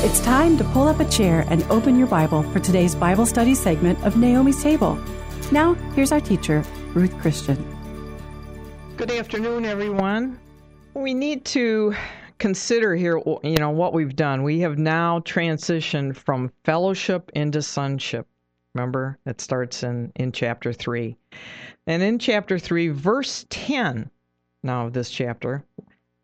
It's time to pull up a chair and open your Bible for today's Bible study segment of Naomi's Table. Now, here's our teacher, Ruth Christian. Good afternoon, everyone. We need to consider here, you know, what we've done. We have now transitioned from fellowship into sonship. Remember, it starts in, in chapter 3. And in chapter 3, verse 10, now of this chapter,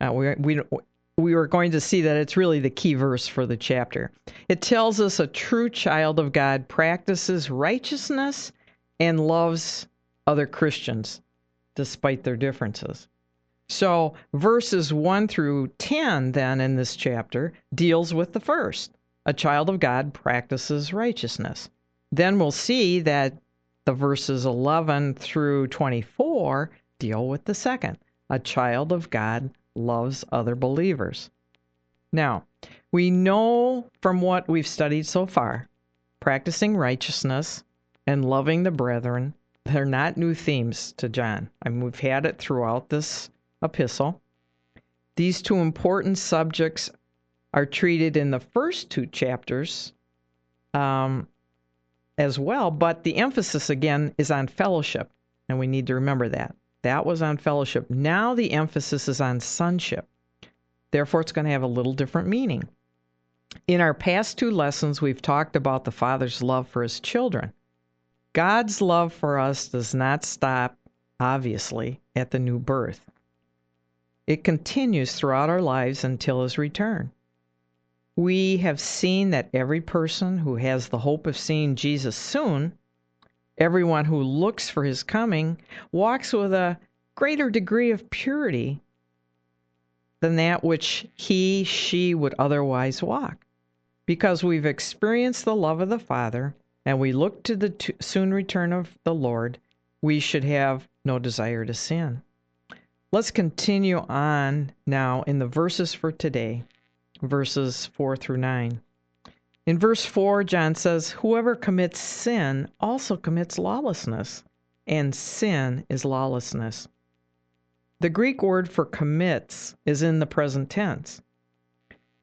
uh, we, we, we are going to see that it's really the key verse for the chapter. It tells us a true child of God practices righteousness and loves other Christians despite their differences. So, verses 1 through 10, then, in this chapter, deals with the first. A child of God practices righteousness. Then we'll see that the verses 11 through 24 deal with the second. A child of God loves other believers. Now, we know from what we've studied so far, practicing righteousness and loving the brethren, they're not new themes to John. I mean, we've had it throughout this epistle. These two important subjects are treated in the first two chapters um, as well, but the emphasis again is on fellowship, and we need to remember that. That was on fellowship. Now the emphasis is on sonship. Therefore, it's going to have a little different meaning. In our past two lessons, we've talked about the Father's love for his children. God's love for us does not stop, obviously, at the new birth. It continues throughout our lives until his return. We have seen that every person who has the hope of seeing Jesus soon Everyone who looks for his coming walks with a greater degree of purity than that which he, she would otherwise walk. Because we've experienced the love of the Father and we look to the soon return of the Lord, we should have no desire to sin. Let's continue on now in the verses for today, verses 4 through 9. In verse 4, John says, Whoever commits sin also commits lawlessness, and sin is lawlessness. The Greek word for commits is in the present tense.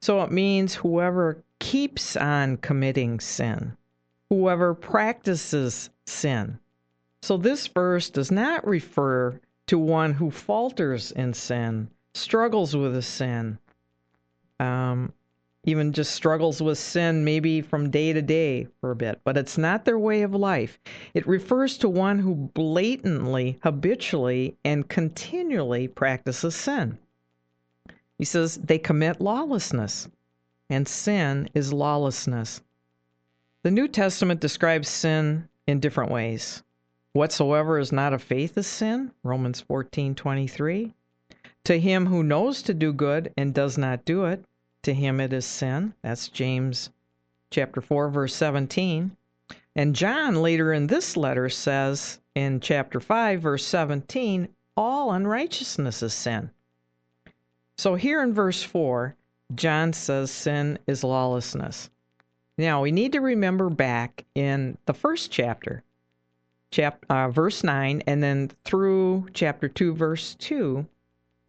So it means whoever keeps on committing sin, whoever practices sin. So this verse does not refer to one who falters in sin, struggles with a sin, um, even just struggles with sin maybe from day to day for a bit, but it's not their way of life. It refers to one who blatantly, habitually, and continually practices sin. He says they commit lawlessness, and sin is lawlessness. The New Testament describes sin in different ways. Whatsoever is not of faith is sin, Romans 14:23. To him who knows to do good and does not do it, to him it is sin. That's James chapter 4 verse 17. And John later in this letter says in chapter 5 verse 17, all unrighteousness is sin. So here in verse 4, John says sin is lawlessness. Now we need to remember back in the first chapter, chap, uh, verse 9, and then through chapter 2, verse 2,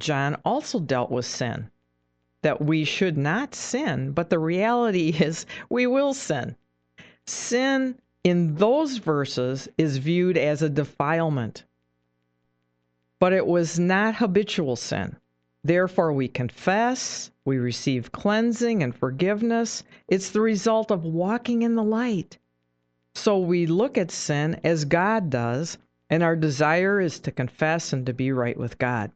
John also dealt with sin that we should not sin, but the reality is we will sin. Sin in those verses is viewed as a defilement, but it was not habitual sin. Therefore, we confess, we receive cleansing and forgiveness. It's the result of walking in the light. So we look at sin as God does, and our desire is to confess and to be right with God.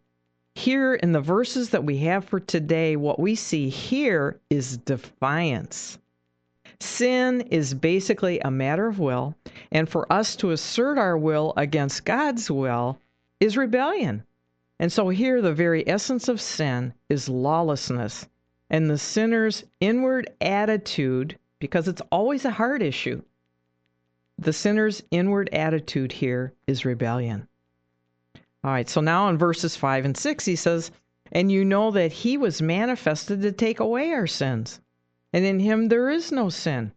Here in the verses that we have for today, what we see here is defiance. Sin is basically a matter of will, and for us to assert our will against God's will is rebellion. And so here, the very essence of sin is lawlessness, and the sinner's inward attitude, because it's always a heart issue, the sinner's inward attitude here is rebellion. All right, so now in verses 5 and 6, he says, And you know that he was manifested to take away our sins, and in him there is no sin.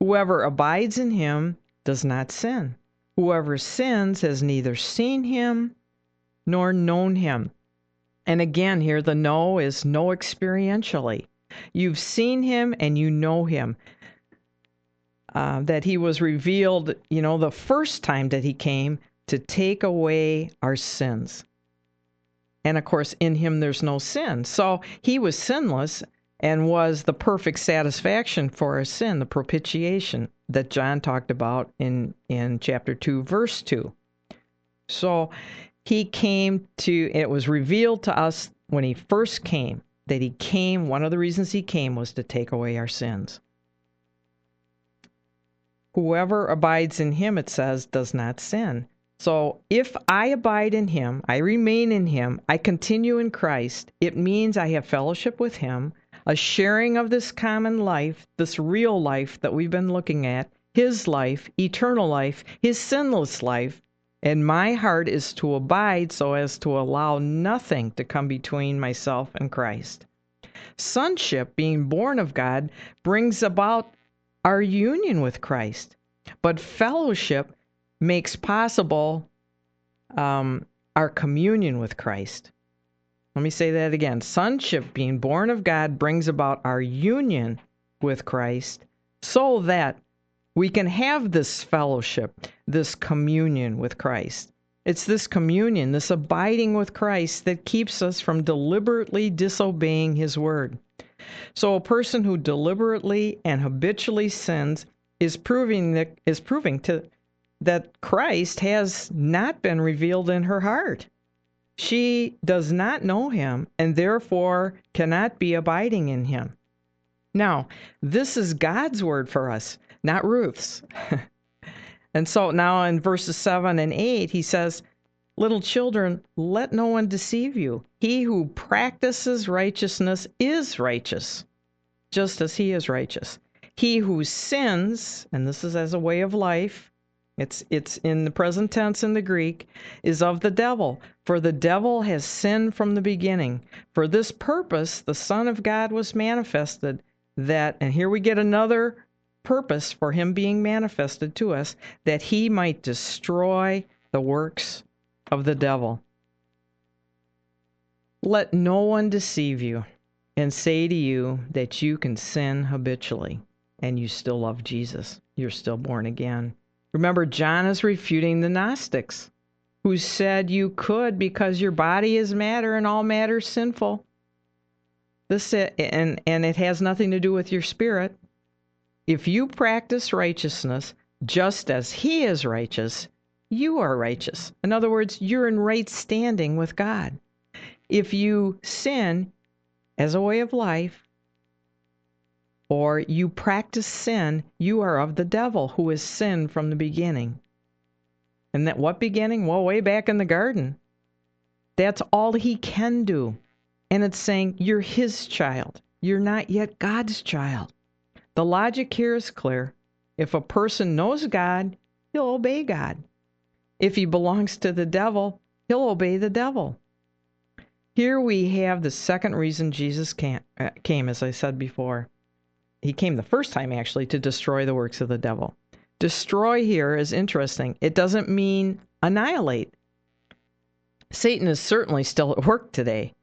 Whoever abides in him does not sin. Whoever sins has neither seen him nor known him. And again, here the know is know experientially. You've seen him and you know him. Uh, that he was revealed, you know, the first time that he came to take away our sins. And of course, in him there's no sin. So he was sinless and was the perfect satisfaction for our sin, the propitiation that John talked about in, in chapter 2, verse 2. So he came to, it was revealed to us when he first came that he came, one of the reasons he came was to take away our sins. Whoever abides in him, it says, does not sin. So if I abide in him, I remain in him, I continue in Christ, it means I have fellowship with him, a sharing of this common life, this real life that we've been looking at, his life, eternal life, his sinless life, and my heart is to abide so as to allow nothing to come between myself and Christ. Sonship, being born of God, brings about our union with Christ, but fellowship makes possible um, our communion with Christ. Let me say that again. Sonship, being born of God, brings about our union with Christ so that we can have this fellowship, this communion with Christ. It's this communion, this abiding with Christ that keeps us from deliberately disobeying His word. So a person who deliberately and habitually sins is proving that is proving to that Christ has not been revealed in her heart. She does not know him and therefore cannot be abiding in him. Now, this is God's word for us, not Ruth's. and so now in verses 7 and 8, he says, Little children, let no one deceive you. He who practices righteousness is righteous, just as he is righteous. He who sins, and this is as a way of life, it's it's in the present tense in the Greek is of the devil. For the devil has sinned from the beginning. For this purpose the son of God was manifested that and here we get another purpose for him being manifested to us that he might destroy the works of the devil. Let no one deceive you and say to you that you can sin habitually and you still love Jesus. You're still born again Remember, John is refuting the Gnostics who said you could because your body is matter and all matter is sinful. This and and it has nothing to do with your spirit. If you practice righteousness just as he is righteous, you are righteous. In other words, you're in right standing with God. If you sin as a way of life, or you practice sin, you are of the devil, who is sin from the beginning. And that what beginning? Well, way back in the garden. That's all he can do. And it's saying you're his child. You're not yet God's child. The logic here is clear. If a person knows God, he'll obey God. If he belongs to the devil, he'll obey the devil. Here we have the second reason Jesus uh, came as I said before he came the first time actually to destroy the works of the devil. Destroy here is interesting. It doesn't mean annihilate. Satan is certainly still at work today.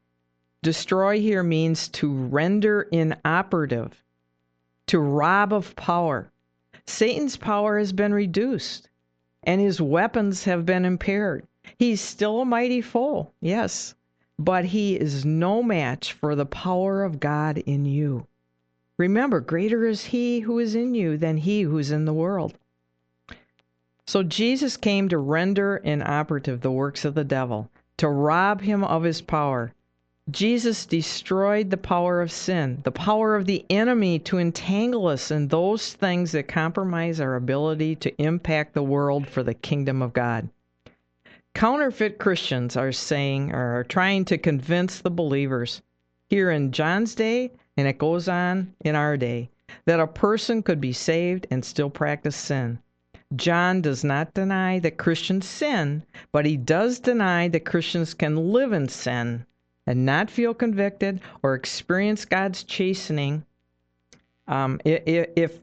Destroy here means to render inoperative, to rob of power. Satan's power has been reduced, and his weapons have been impaired. He's still a mighty foe, yes, but he is no match for the power of God in you. Remember, greater is he who is in you than he who is in the world. So Jesus came to render inoperative the works of the devil, to rob him of his power. Jesus destroyed the power of sin, the power of the enemy to entangle us in those things that compromise our ability to impact the world for the kingdom of God. Counterfeit Christians are saying or are trying to convince the believers here in John's day and it goes on in our day, that a person could be saved and still practice sin. John does not deny that Christians sin, but he does deny that Christians can live in sin and not feel convicted or experience God's chastening. Um, if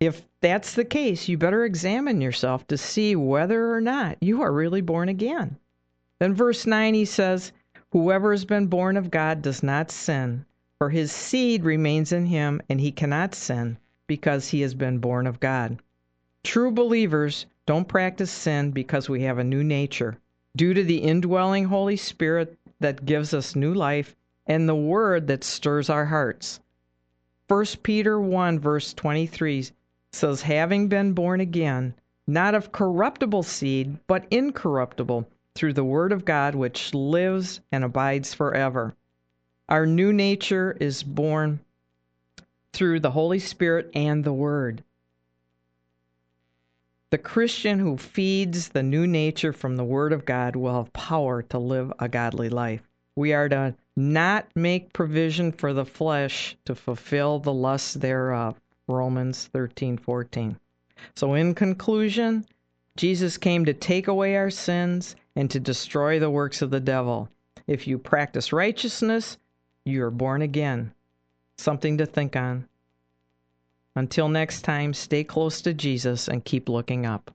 if that's the case, you better examine yourself to see whether or not you are really born again. Then verse 9 he says, Whoever has been born of God does not sin, For his seed remains in him, and he cannot sin because he has been born of God. True believers don't practice sin because we have a new nature. Due to the indwelling Holy Spirit that gives us new life and the word that stirs our hearts. 1 Peter 1 verse 23 says, Having been born again, not of corruptible seed, but incorruptible, through the word of God which lives and abides forever. Our new nature is born through the Holy Spirit and the Word. The Christian who feeds the new nature from the Word of God will have power to live a godly life. We are to not make provision for the flesh to fulfill the lusts thereof. Romans 13:14. So in conclusion, Jesus came to take away our sins and to destroy the works of the devil. If you practice righteousness, you are born again. Something to think on. Until next time, stay close to Jesus and keep looking up.